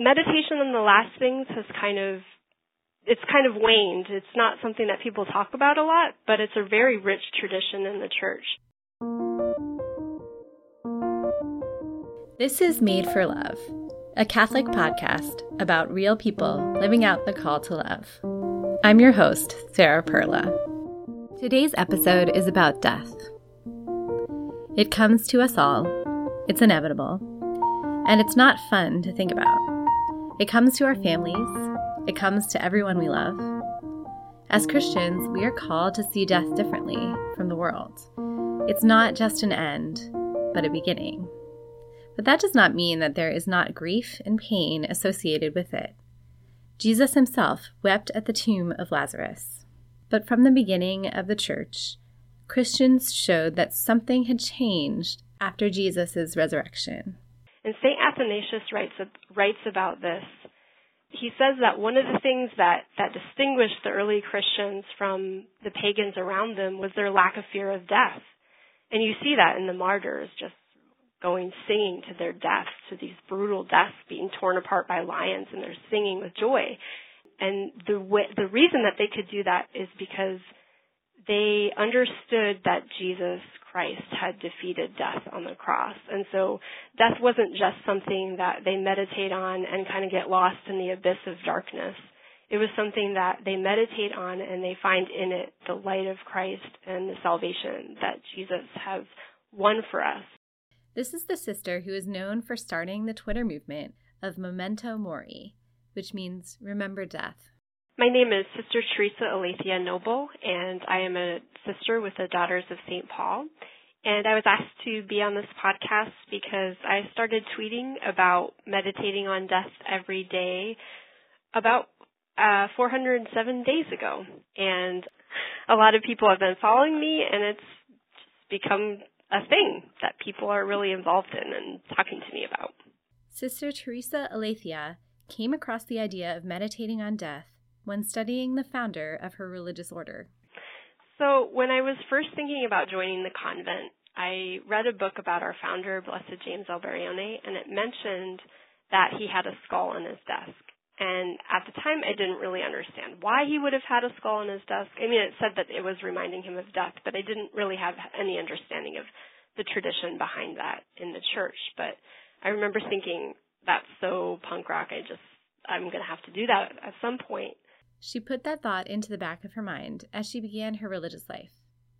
meditation on the last things has kind of it's kind of waned. It's not something that people talk about a lot, but it's a very rich tradition in the church. This is Made for Love, a Catholic podcast about real people living out the call to love. I'm your host, Sarah Perla. Today's episode is about death. It comes to us all, it's inevitable, and it's not fun to think about. It comes to our families, it comes to everyone we love. As Christians, we are called to see death differently from the world. It's not just an end, but a beginning. But that does not mean that there is not grief and pain associated with it. Jesus himself wept at the tomb of Lazarus. But from the beginning of the church, Christians showed that something had changed after Jesus' resurrection. And St. Athanasius writes, writes about this he says that one of the things that, that distinguished the early Christians from the pagans around them was their lack of fear of death. And you see that in the martyrs just going singing to their deaths, to these brutal deaths being torn apart by lions and they're singing with joy. And the way, the reason that they could do that is because they understood that Jesus Christ had defeated death on the cross. And so death wasn't just something that they meditate on and kind of get lost in the abyss of darkness. It was something that they meditate on and they find in it the light of Christ and the salvation that Jesus has won for us. This is the sister who is known for starting the Twitter movement of Memento Mori, which means remember death. My name is Sister Teresa Aletheia Noble, and I am a sister with the Daughters of St. Paul. And I was asked to be on this podcast because I started tweeting about meditating on death every day about uh, 407 days ago. And a lot of people have been following me, and it's become a thing that people are really involved in and talking to me about. Sister Teresa Aletheia came across the idea of meditating on death when studying the founder of her religious order? So, when I was first thinking about joining the convent, I read a book about our founder, Blessed James Alberione, and it mentioned that he had a skull on his desk. And at the time, I didn't really understand why he would have had a skull on his desk. I mean, it said that it was reminding him of death, but I didn't really have any understanding of the tradition behind that in the church. But I remember thinking, that's so punk rock. I just, I'm going to have to do that at some point. She put that thought into the back of her mind as she began her religious life.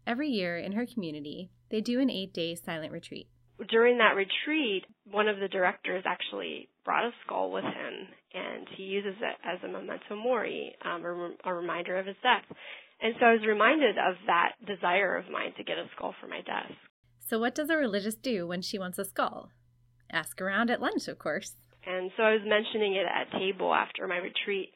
Every year in her community, they do an eight day silent retreat. During that retreat, one of the directors actually brought a skull with him, and he uses it as a memento mori, um, a, a reminder of his death. And so I was reminded of that desire of mine to get a skull for my desk. So, what does a religious do when she wants a skull? Ask around at lunch, of course. And so I was mentioning it at table after my retreat,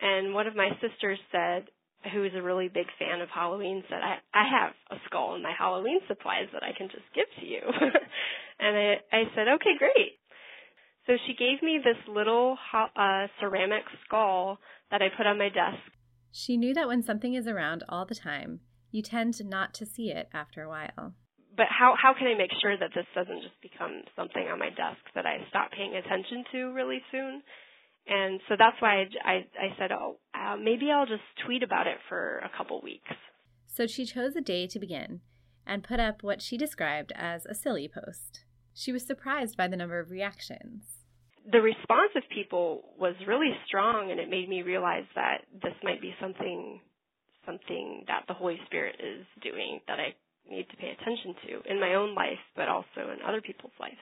and one of my sisters said, who is a really big fan of Halloween, said, I, I have a skull in my Halloween supplies that I can just give to you. and I, I said, okay, great. So she gave me this little uh, ceramic skull that I put on my desk. She knew that when something is around all the time, you tend not to see it after a while. But how how can I make sure that this doesn't just become something on my desk that I stop paying attention to really soon? And so that's why I, I, I said, oh, uh, maybe I'll just tweet about it for a couple weeks. So she chose a day to begin and put up what she described as a silly post. She was surprised by the number of reactions. The response of people was really strong, and it made me realize that this might be something something that the Holy Spirit is doing that I need to pay attention to in my own life, but also in other people's lives.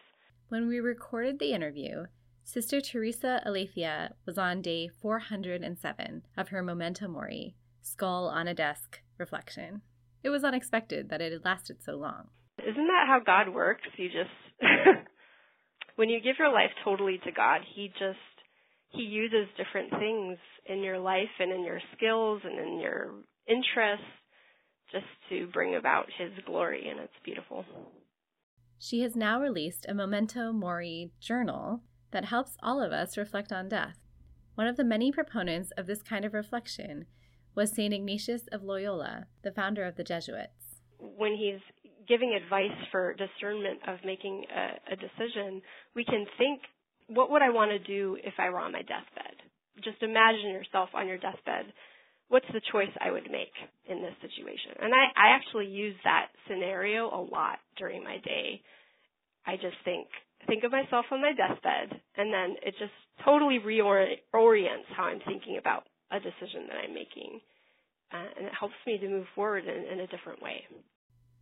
When we recorded the interview, Sister Teresa Aletheia was on day 407 of her Memento Mori, Skull on a Desk reflection. It was unexpected that it had lasted so long. Isn't that how God works? You just, when you give your life totally to God, He just, He uses different things in your life and in your skills and in your interests just to bring about His glory, and it's beautiful. She has now released a Memento Mori journal that helps all of us reflect on death. One of the many proponents of this kind of reflection was St. Ignatius of Loyola, the founder of the Jesuits. When he's giving advice for discernment of making a, a decision, we can think what would I want to do if I were on my deathbed? Just imagine yourself on your deathbed. What's the choice I would make in this situation? And I, I actually use that scenario a lot during my day. I just think, think of myself on my deathbed, and then it just totally reorients how I'm thinking about a decision that I'm making. Uh, and it helps me to move forward in, in a different way.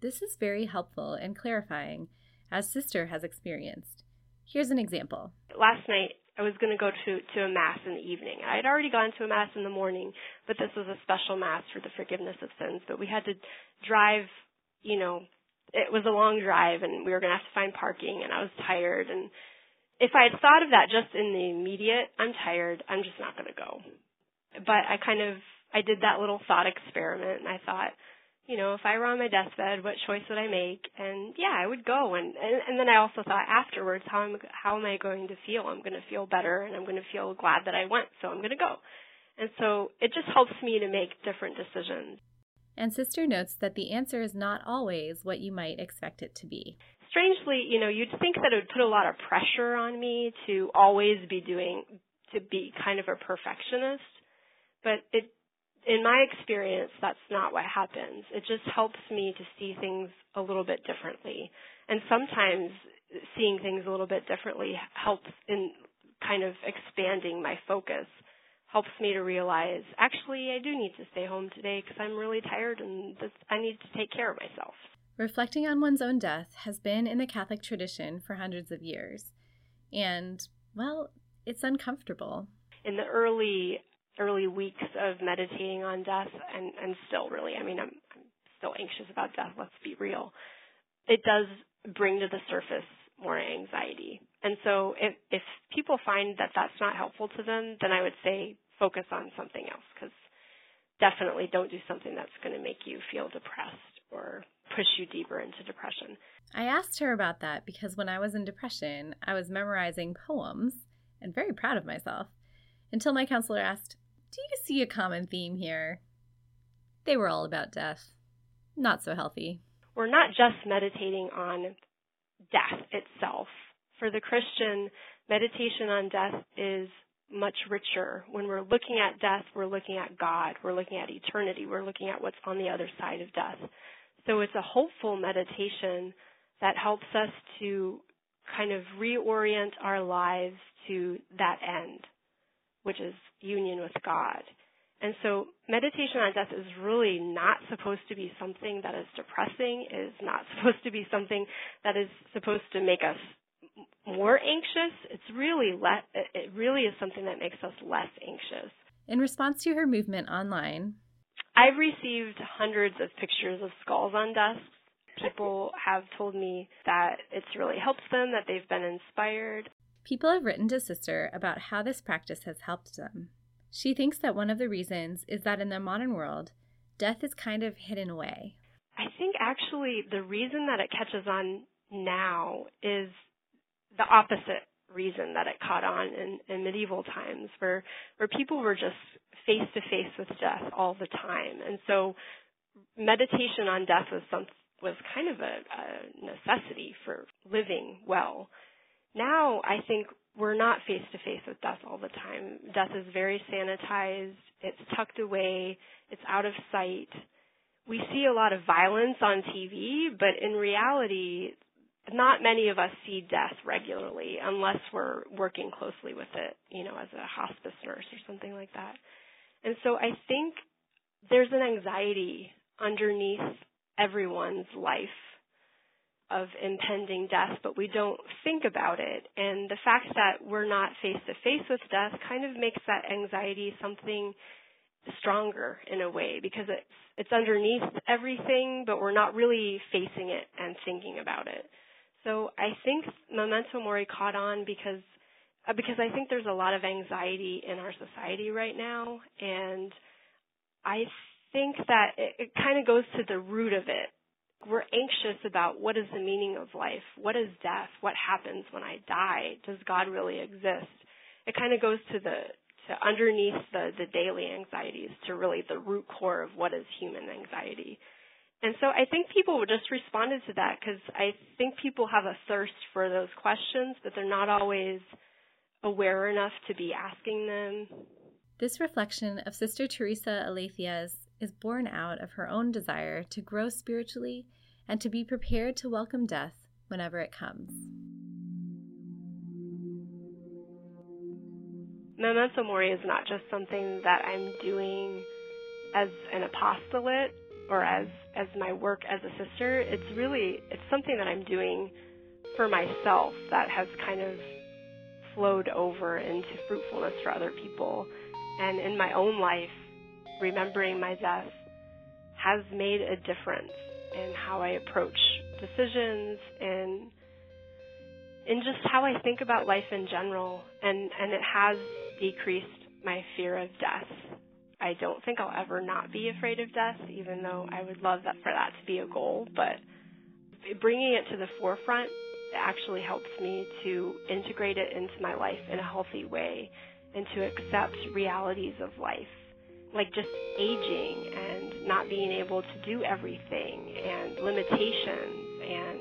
This is very helpful and clarifying, as Sister has experienced. Here's an example. Last night, I was going to go to to a mass in the evening. I had already gone to a mass in the morning, but this was a special mass for the forgiveness of sins. But we had to drive, you know, it was a long drive, and we were going to have to find parking, and I was tired. And if I had thought of that just in the immediate, I'm tired, I'm just not going to go. But I kind of I did that little thought experiment, and I thought, you know, if I were on my deathbed, what choice would I make? And yeah, I would go. And and, and then I also thought afterwards, how am how am I going to feel? I'm going to feel better, and I'm going to feel glad that I went. So I'm going to go. And so it just helps me to make different decisions. And Sister notes that the answer is not always what you might expect it to be. Strangely, you know, you'd think that it would put a lot of pressure on me to always be doing, to be kind of a perfectionist. But it in my experience, that's not what happens. It just helps me to see things a little bit differently. And sometimes seeing things a little bit differently helps in kind of expanding my focus, helps me to realize, actually, I do need to stay home today because I'm really tired and this, I need to take care of myself. Reflecting on one's own death has been in the Catholic tradition for hundreds of years. And, well, it's uncomfortable. In the early early weeks of meditating on death and and still really i mean i'm i'm still anxious about death let's be real it does bring to the surface more anxiety and so if if people find that that's not helpful to them then i would say focus on something else because definitely don't do something that's going to make you feel depressed or push you deeper into depression i asked her about that because when i was in depression i was memorizing poems and very proud of myself until my counselor asked, Do you see a common theme here? They were all about death. Not so healthy. We're not just meditating on death itself. For the Christian, meditation on death is much richer. When we're looking at death, we're looking at God, we're looking at eternity, we're looking at what's on the other side of death. So it's a hopeful meditation that helps us to kind of reorient our lives to that end which is union with God. And so meditation on death is really not supposed to be something that is depressing, is not supposed to be something that is supposed to make us more anxious. It's really le- it really is something that makes us less anxious. In response to her movement online, I've received hundreds of pictures of skulls on desks. People have told me that it's really helped them, that they've been inspired. People have written to Sister about how this practice has helped them. She thinks that one of the reasons is that in the modern world, death is kind of hidden away. I think actually the reason that it catches on now is the opposite reason that it caught on in, in medieval times where where people were just face to face with death all the time. And so meditation on death was some was kind of a, a necessity for living well now I think we're not face to face with death all the time. Death is very sanitized, it's tucked away, it's out of sight. We see a lot of violence on TV, but in reality, not many of us see death regularly unless we're working closely with it, you know, as a hospice nurse or something like that. And so I think there's an anxiety underneath everyone's life of impending death, but we don't think about it. And the fact that we're not face to face with death kind of makes that anxiety something stronger in a way because it's it's underneath everything, but we're not really facing it and thinking about it. So I think Memento Mori caught on because uh, because I think there's a lot of anxiety in our society right now, and I think that it, it kind of goes to the root of it we're anxious about what is the meaning of life? What is death? What happens when I die? Does God really exist? It kind of goes to the to underneath the the daily anxieties to really the root core of what is human anxiety. And so I think people just responded to that because I think people have a thirst for those questions, but they're not always aware enough to be asking them. This reflection of Sister Teresa Aletheia's is born out of her own desire to grow spiritually and to be prepared to welcome death whenever it comes. Memento Mori is not just something that I'm doing as an apostolate or as as my work as a sister. It's really it's something that I'm doing for myself that has kind of flowed over into fruitfulness for other people. And in my own life, remembering my death has made a difference in how I approach decisions and in just how I think about life in general and and it has decreased my fear of death. I don't think I'll ever not be afraid of death even though I would love that for that to be a goal, but bringing it to the forefront actually helps me to integrate it into my life in a healthy way and to accept realities of life like just aging and not being able to do everything and limitations and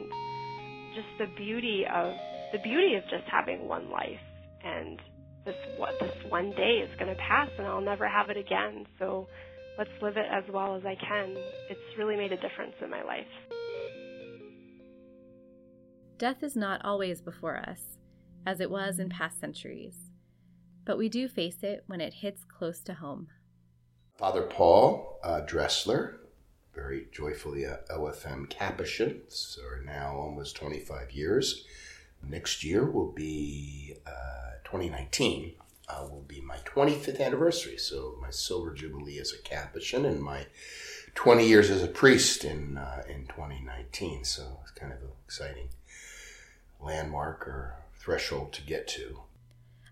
just the beauty of the beauty of just having one life and this what this one day is going to pass and I'll never have it again. So let's live it as well as I can. It's really made a difference in my life. Death is not always before us as it was in past centuries but we do face it when it hits close to home. Father Paul uh, Dressler, very joyfully a OFM Capuchin, so now almost 25 years. Next year will be uh, 2019. Uh, will be my 25th anniversary. So my silver jubilee as a Capuchin and my 20 years as a priest in uh, in 2019. So it's kind of an exciting landmark or threshold to get to.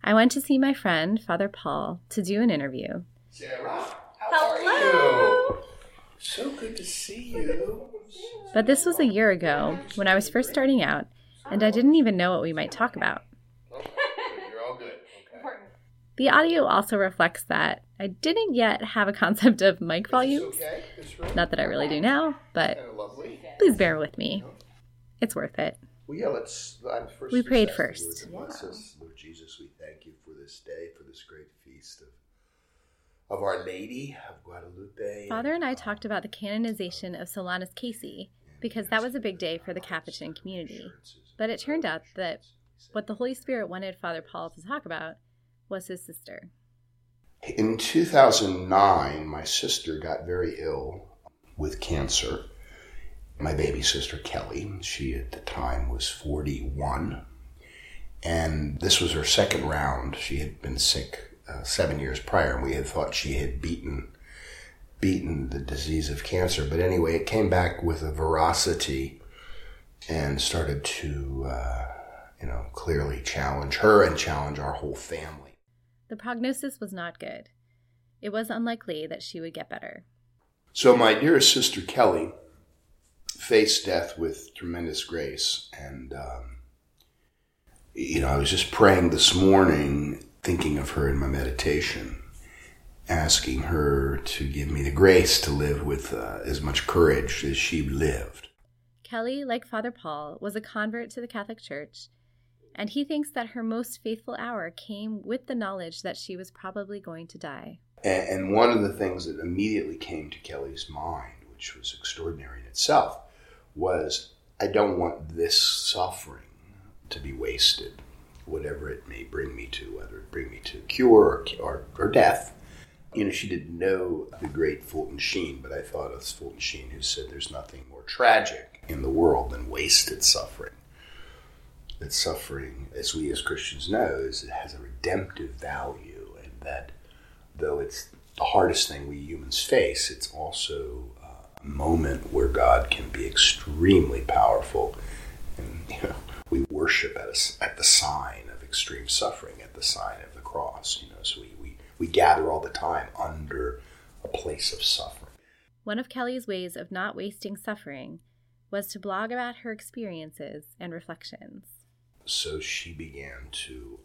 I went to see my friend Father Paul to do an interview. Sarah. How Hello. are you? So good to see you. But this was a year ago when I was first starting out, and I didn't even know what we might talk about. You're all good. Okay. The audio also reflects that I didn't yet have a concept of mic volumes. Okay? Not that I really do now, but please bear with me. It's worth it. Well, yeah, let's. I'm first we prayed first. Lord Jesus, we thank you for this day, for this great feast of of Our Lady of Guadalupe. Father and I um, talked about the canonization of Solanus Casey because that was a big day for the Capuchin community. But it turned out that what the Holy Spirit wanted Father Paul to talk about was his sister. In 2009, my sister got very ill with cancer. My baby sister Kelly, she at the time was 41. And this was her second round. She had been sick uh, seven years prior, and we had thought she had beaten beaten the disease of cancer. But anyway, it came back with a veracity and started to, uh, you know, clearly challenge her and challenge our whole family. The prognosis was not good. It was unlikely that she would get better. So my dearest sister Kelly faced death with tremendous grace, and um, you know, I was just praying this morning thinking of her in my meditation, asking her to give me the grace to live with uh, as much courage as she lived. Kelly, like Father Paul, was a convert to the Catholic Church, and he thinks that her most faithful hour came with the knowledge that she was probably going to die. And, one of the things that immediately came to Kelly's mind, which was extraordinary in itself, was I don't want this suffering to be wasted whatever it may bring me to, whether it bring me to cure or, or, or death. You know, she didn't know the great Fulton Sheen, but I thought of Fulton Sheen who said there's nothing more tragic in the world than wasted suffering. That suffering, as we as Christians know, is it has a redemptive value, and that though it's the hardest thing we humans face, it's also uh, a moment where God can be extremely powerful. And you know, we worship at, a, at the sign of extreme suffering, at the sign of the cross. You know, so we, we, we gather all the time under a place of suffering. One of Kelly's ways of not wasting suffering was to blog about her experiences and reflections. So she began to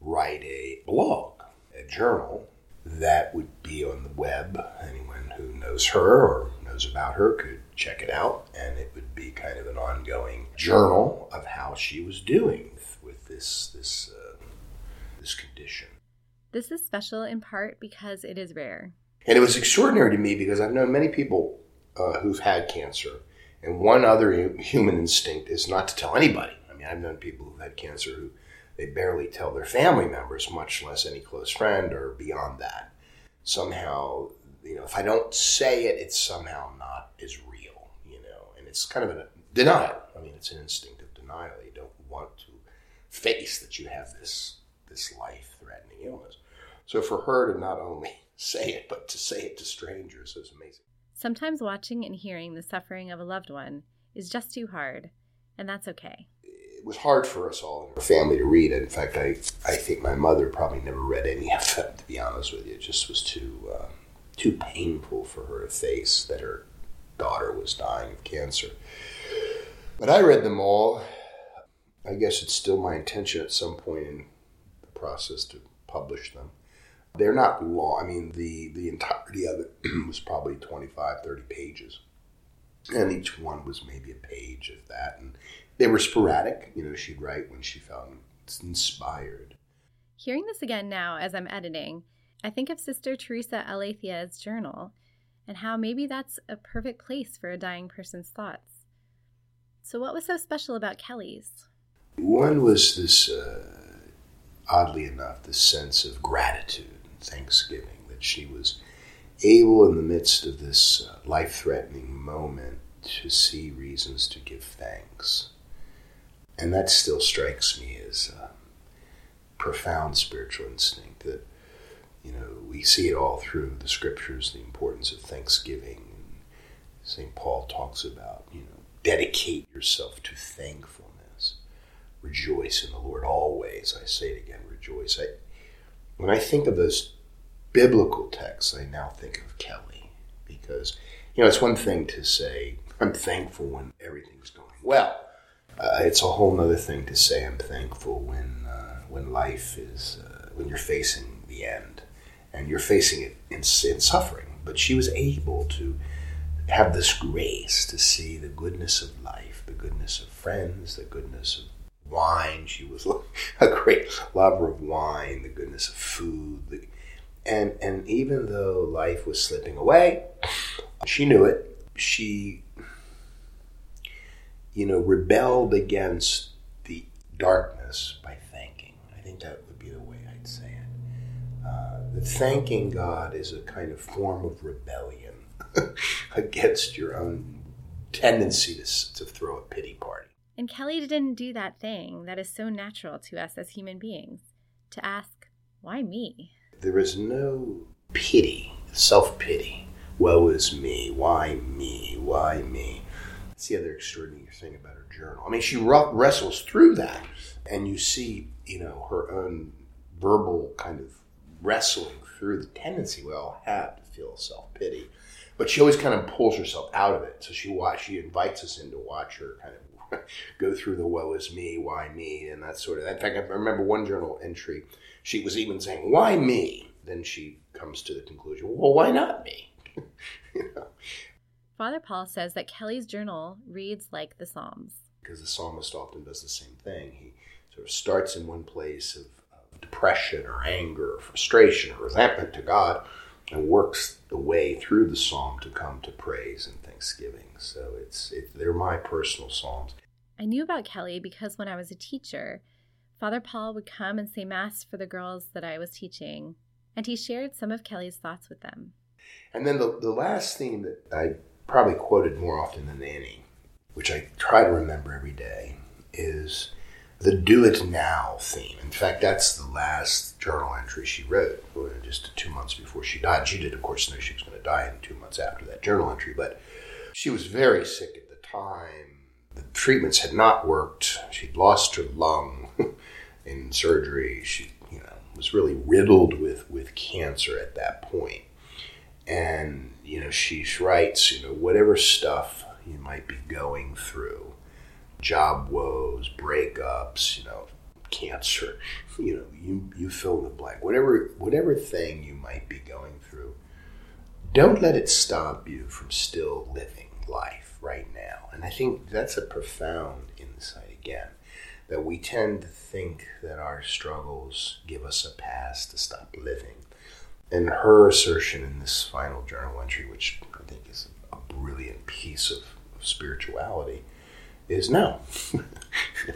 write a blog, a journal that would be on the web. Anyone who knows her or knows about her could check it out, and it would be kind of an ongoing journal of how she was doing with this this uh, this condition. This is special in part because it is rare. And it was extraordinary to me because I've known many people uh, who've had cancer, and one other human instinct is not to tell anybody. I mean, I've known people who've had cancer who they barely tell their family members, much less any close friend or beyond that. Somehow, you know, if I don't say it, it's somehow not as real, you know, and it's kind of a denial. I mean, it's an instinct of denial. You don't want to face that you have this this life threatening illness. So for her to not only say it, but to say it to strangers is amazing. Sometimes watching and hearing the suffering of a loved one is just too hard, and that's okay. It was hard for us all in our family to read. In fact, I, I think my mother probably never read any of them, to be honest with you. It just was too, uh, too painful for her to face that her daughter was dying of cancer. But I read them all. I guess it's still my intention at some point in the process to publish them. They're not long. I mean, the, the entirety of it was probably 25, 30 pages. And each one was maybe a page of that. And they were sporadic. You know, she'd write when she felt inspired. Hearing this again now as I'm editing, I think of Sister Teresa Aletheia's journal and how maybe that's a perfect place for a dying person's thoughts. So, what was so special about Kelly's? One was this, uh, oddly enough, this sense of gratitude thanksgiving, that she was able in the midst of this uh, life threatening moment to see reasons to give thanks. And that still strikes me as a profound spiritual instinct that, you know, we see it all through the scriptures, the importance of thanksgiving. St. Paul talks about, you know, dedicate yourself to thankfulness. Rejoice in the Lord always. I say it again, rejoice. I, when I think of those biblical texts, I now think of Kelly because, you know, it's one thing to say, I'm thankful when everything's going well. Uh, it's a whole other thing to say I'm thankful when, uh, when life is, uh, when you're facing the end and you're facing it in, in suffering. But she was able to have this grace to see the goodness of life, the goodness of friends, the goodness of wine. She was a great lover of wine, the goodness of food. The, and, and even though life was slipping away, she knew it. She, you know, rebelled against the darkness by thanking. I think that would be the way I'd say it. Uh, that thanking God is a kind of form of rebellion against your own tendency to, to throw a pity party. And Kelly didn't do that thing that is so natural to us as human beings to ask, why me? There is no pity, self pity. Woe is me. Why me? Why me? That's the other extraordinary thing about her journal. I mean, she wrestles through that, and you see, you know, her own verbal kind of wrestling through the tendency we all have to feel self pity. But she always kind of pulls herself out of it. So she watch, she invites us in to watch her kind of go through the woe is me, why me, and that sort of. In fact, I remember one journal entry. She was even saying, "Why me?" Then she comes to the conclusion, "Well, why not me?" you know? Father Paul says that Kelly's journal reads like the Psalms because the psalmist often does the same thing. He sort of starts in one place of, of depression or anger or frustration or resentment to God and works the way through the psalm to come to praise and thanksgiving. So it's it, they're my personal psalms. I knew about Kelly because when I was a teacher, Father Paul would come and say Mass for the girls that I was teaching, and he shared some of Kelly's thoughts with them. And then the, the last theme that I probably quoted more often than any, which I try to remember every day, is the do it now theme. In fact, that's the last journal entry she wrote uh, just two months before she died. She did, of course, know she was going to die in two months after that journal entry, but she was very sick at the time the treatments had not worked. She'd lost her lung in surgery. She, you know, was really riddled with, with cancer at that point. And, you know, she writes, you know, whatever stuff you might be going through, job woes, breakups, you know, cancer, you know, you, you fill in the blank. Whatever whatever thing you might be going through, don't let it stop you from still living life right now. And I think that's a profound insight again. that we tend to think that our struggles give us a pass to stop living. And her assertion in this final journal entry, which I think is a brilliant piece of, of spirituality, is no. you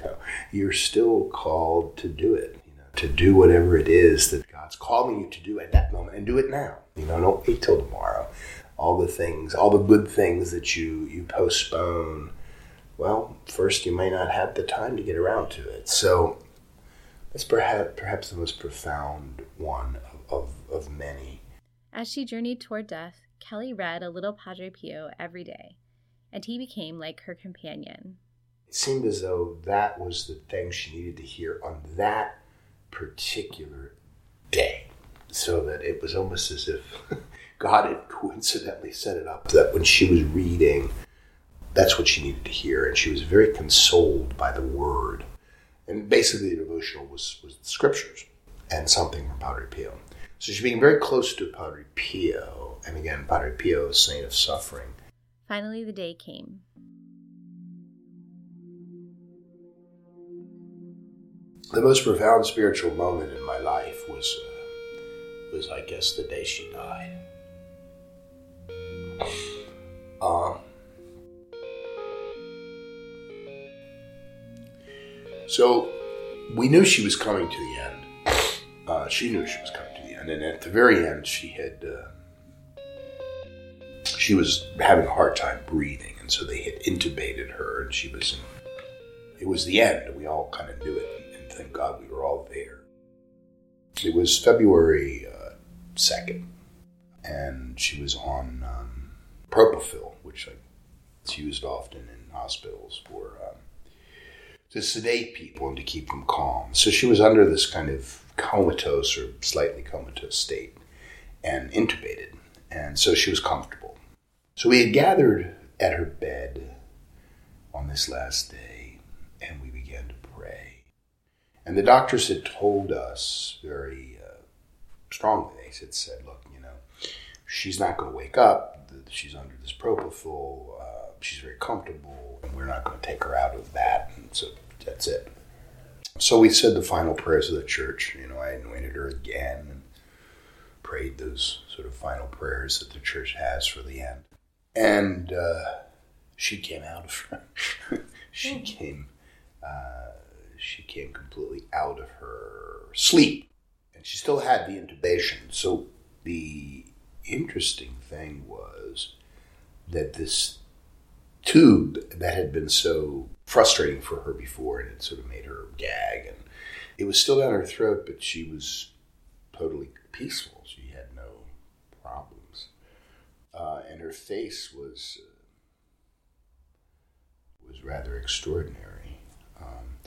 know, you're still called to do it, you know, to do whatever it is that God's calling you to do at that moment, and do it now. You know, don't wait till tomorrow. All the things, all the good things that you you postpone well, first you may not have the time to get around to it. So that's perhaps, perhaps the most profound one of, of, of many. As she journeyed toward death, Kelly read a little Padre Pio every day, and he became like her companion. It seemed as though that was the thing she needed to hear on that particular day. So that it was almost as if God had coincidentally set it up that when she was reading that's what she needed to hear, and she was very consoled by the word. And basically, the devotional was, was the scriptures and something from Padre Pio. So she's being very close to Padre Pio, and again, Padre Pio, saint of suffering. Finally, the day came. The most profound spiritual moment in my life was, uh, was I guess, the day she died. Um, So we knew she was coming to the end. Uh, she knew she was coming to the end, and at the very end, she had uh, she was having a hard time breathing, and so they had intubated her, and she was. In, it was the end. We all kind of knew it, and thank God we were all there. It was February uh, second, and she was on um, propofol, which it's used often in hospitals for. Um, to sedate people and to keep them calm. So she was under this kind of comatose or slightly comatose state and intubated. And so she was comfortable. So we had gathered at her bed on this last day and we began to pray. And the doctors had told us very uh, strongly, they had said, look, you know, she's not going to wake up. She's under this propofol. Uh, she's very comfortable, and we're not going to take her out of that. And so that's it. So we said the final prayers of the church. You know, I anointed her again and prayed those sort of final prayers that the church has for the end. And uh, she came out of her. she hmm. came. Uh, she came completely out of her sleep, and she still had the intubation. So the interesting thing was that this tube that had been so frustrating for her before and it sort of made her gag and it was still down her throat but she was totally peaceful. She had no problems. Uh, and her face was uh, was rather extraordinary. Um,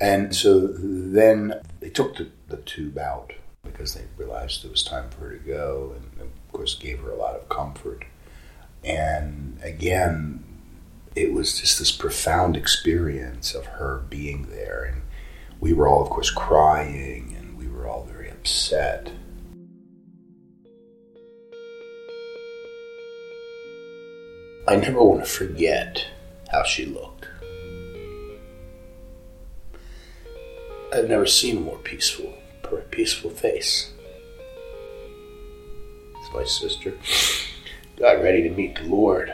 and so then they took the, the tube out because they realized it was time for her to go and of course gave her a lot of comfort and again it was just this profound experience of her being there. And we were all, of course, crying and we were all very upset. I never want to forget how she looked. I've never seen a more peaceful, peaceful face. It's my sister. Got ready to meet the Lord.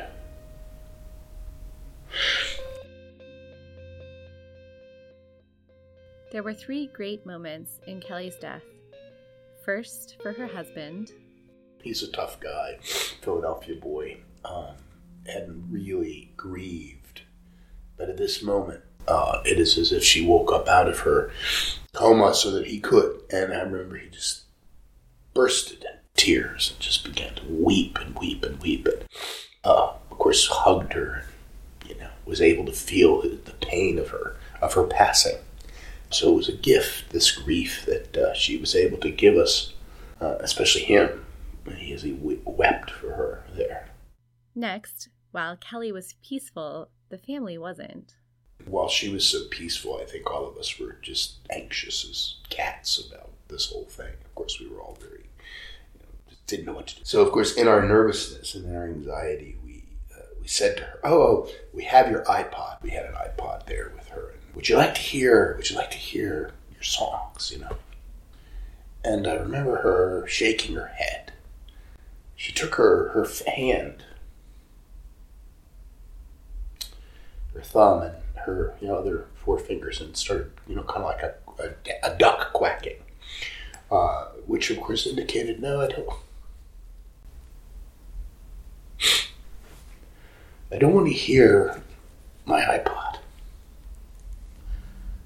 There were three great moments in Kelly's death. First, for her husband. He's a tough guy, Philadelphia boy, um, and really grieved. But at this moment, uh, it is as if she woke up out of her coma so that he could. And I remember he just bursted in tears and just began to weep and weep and weep. And, uh, of course, hugged her And, you know, was able to feel the pain of her of her passing. So it was a gift, this grief that uh, she was able to give us, uh, especially him, as he wept for her there. Next, while Kelly was peaceful, the family wasn't. While she was so peaceful, I think all of us were just anxious as cats about this whole thing. Of course, we were all very, you know, didn't know what to do. So, of course, in our nervousness and in our anxiety, we uh, said to her, oh, "Oh, we have your iPod." We had an iPod there with her, and would you like to hear, would you like to hear your songs, you know? And I remember her shaking her head. She took her, her hand, her thumb and her you know other four fingers and started you know kind of like a, a, a duck quacking, uh, which of course indicated no, I don't. I don't want to hear my iPod.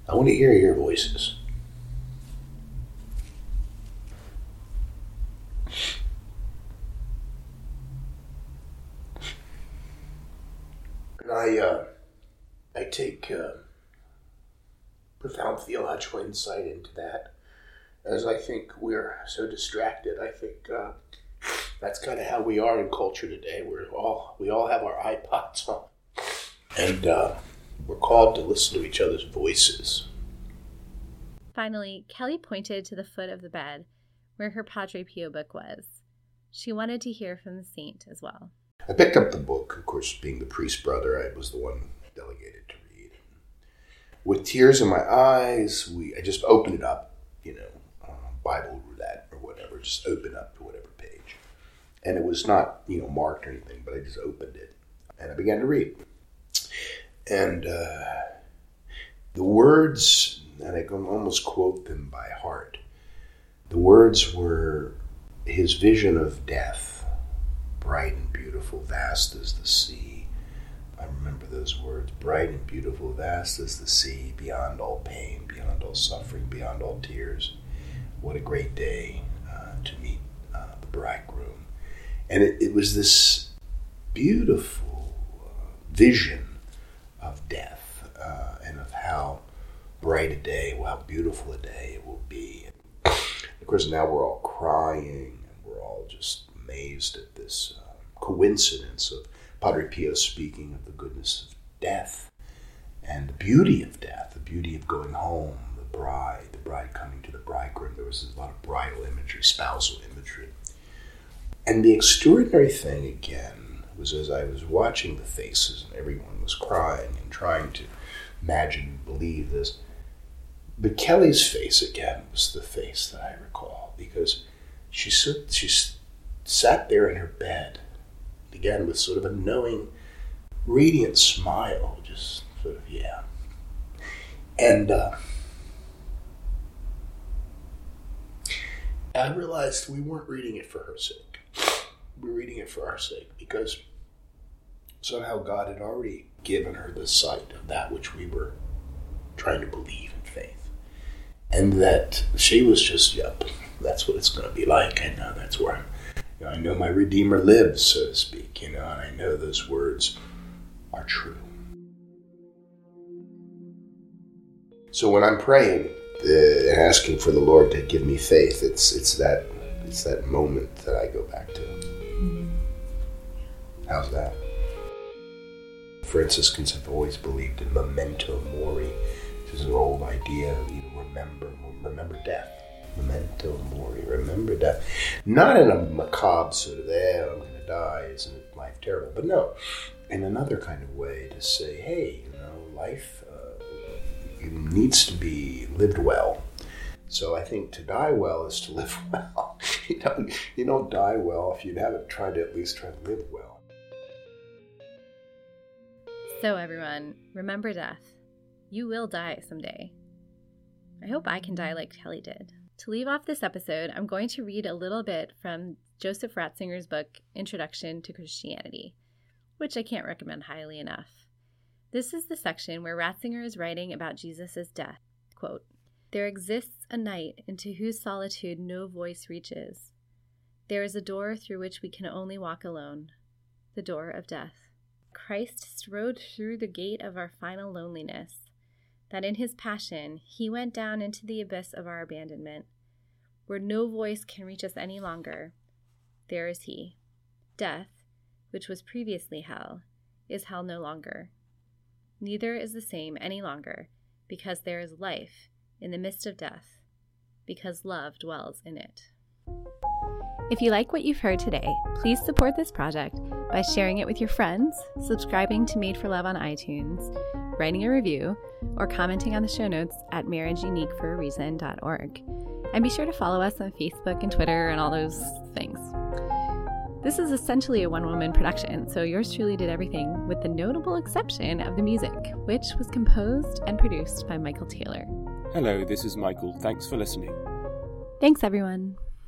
I want to hear your voices. I uh, I take uh, profound theological insight into that, as I think we're so distracted. I think uh, that's kind of how we are in culture today. We're all we all have our iPods on, and uh, we're called to listen to each other's voices. Finally, Kelly pointed to the foot of the bed where her Padre Pio book was. She wanted to hear from the saint as well. I picked up the book, of course, being the priest brother, I was the one delegated to read. With tears in my eyes, we I just opened it up, you know, uh, Bible roulette or whatever, just open up to whatever page. And it was not, you know, marked or anything, but I just opened it and I began to read. And uh, the words, and I can almost quote them by heart, the words were his vision of death, bright and beautiful, vast as the sea. I remember those words bright and beautiful, vast as the sea, beyond all pain, beyond all suffering, beyond all tears. What a great day uh, to meet uh, the bridegroom. And it, it was this beautiful uh, vision of death uh, and of how bright a day, how beautiful a day it will be. And of course, now we're all crying and we're all just amazed at this coincidence of Padre Pio speaking of the goodness of death and the beauty of death, the beauty of going home, the bride, the bride coming to the bridegroom. There was a lot of bridal imagery, spousal imagery. And the extraordinary thing, again, was as I was watching the faces and everyone was crying and trying to imagine and believe this. But Kelly's face, again, was the face that I recall because she, she sat there in her bed again with sort of a knowing, radiant smile, just sort of, yeah. And uh, I realized we weren't reading it for her sake. We were reading it for our sake because somehow God had already given her the sight of that which we were trying to believe in faith. And that she was just, yep, that's what it's going to be like. and know that's where I'm you know, I know my Redeemer lives, so to speak, you know, and I know those words are true. So when I'm praying uh, and asking for the Lord to give me faith, it's it's that it's that moment that I go back to. How's that? Franciscans have always believed in memento mori. This is an old idea. You remember, remember death memento mori, remember death. Not in a macabre sort of, eh, I'm going to die, isn't life terrible? But no, in another kind of way to say, hey, you know, life uh, needs to be lived well. So I think to die well is to live well. you, don't, you don't die well if you haven't tried to at least try to live well. So, everyone, remember death. You will die someday. I hope I can die like Kelly did. To leave off this episode, I'm going to read a little bit from Joseph Ratzinger's book, Introduction to Christianity, which I can't recommend highly enough. This is the section where Ratzinger is writing about Jesus' death. Quote, There exists a night into whose solitude no voice reaches. There is a door through which we can only walk alone, the door of death. Christ strode through the gate of our final loneliness that in his passion he went down into the abyss of our abandonment, where no voice can reach us any longer. There is he. Death, which was previously hell, is hell no longer. Neither is the same any longer, because there is life in the midst of death, because love dwells in it. If you like what you've heard today, please support this project by sharing it with your friends, subscribing to Made for Love on iTunes, writing a review, or commenting on the show notes at marriageuniqueforareason.org. And be sure to follow us on Facebook and Twitter and all those things. This is essentially a one woman production, so yours truly did everything, with the notable exception of the music, which was composed and produced by Michael Taylor. Hello, this is Michael. Thanks for listening. Thanks, everyone.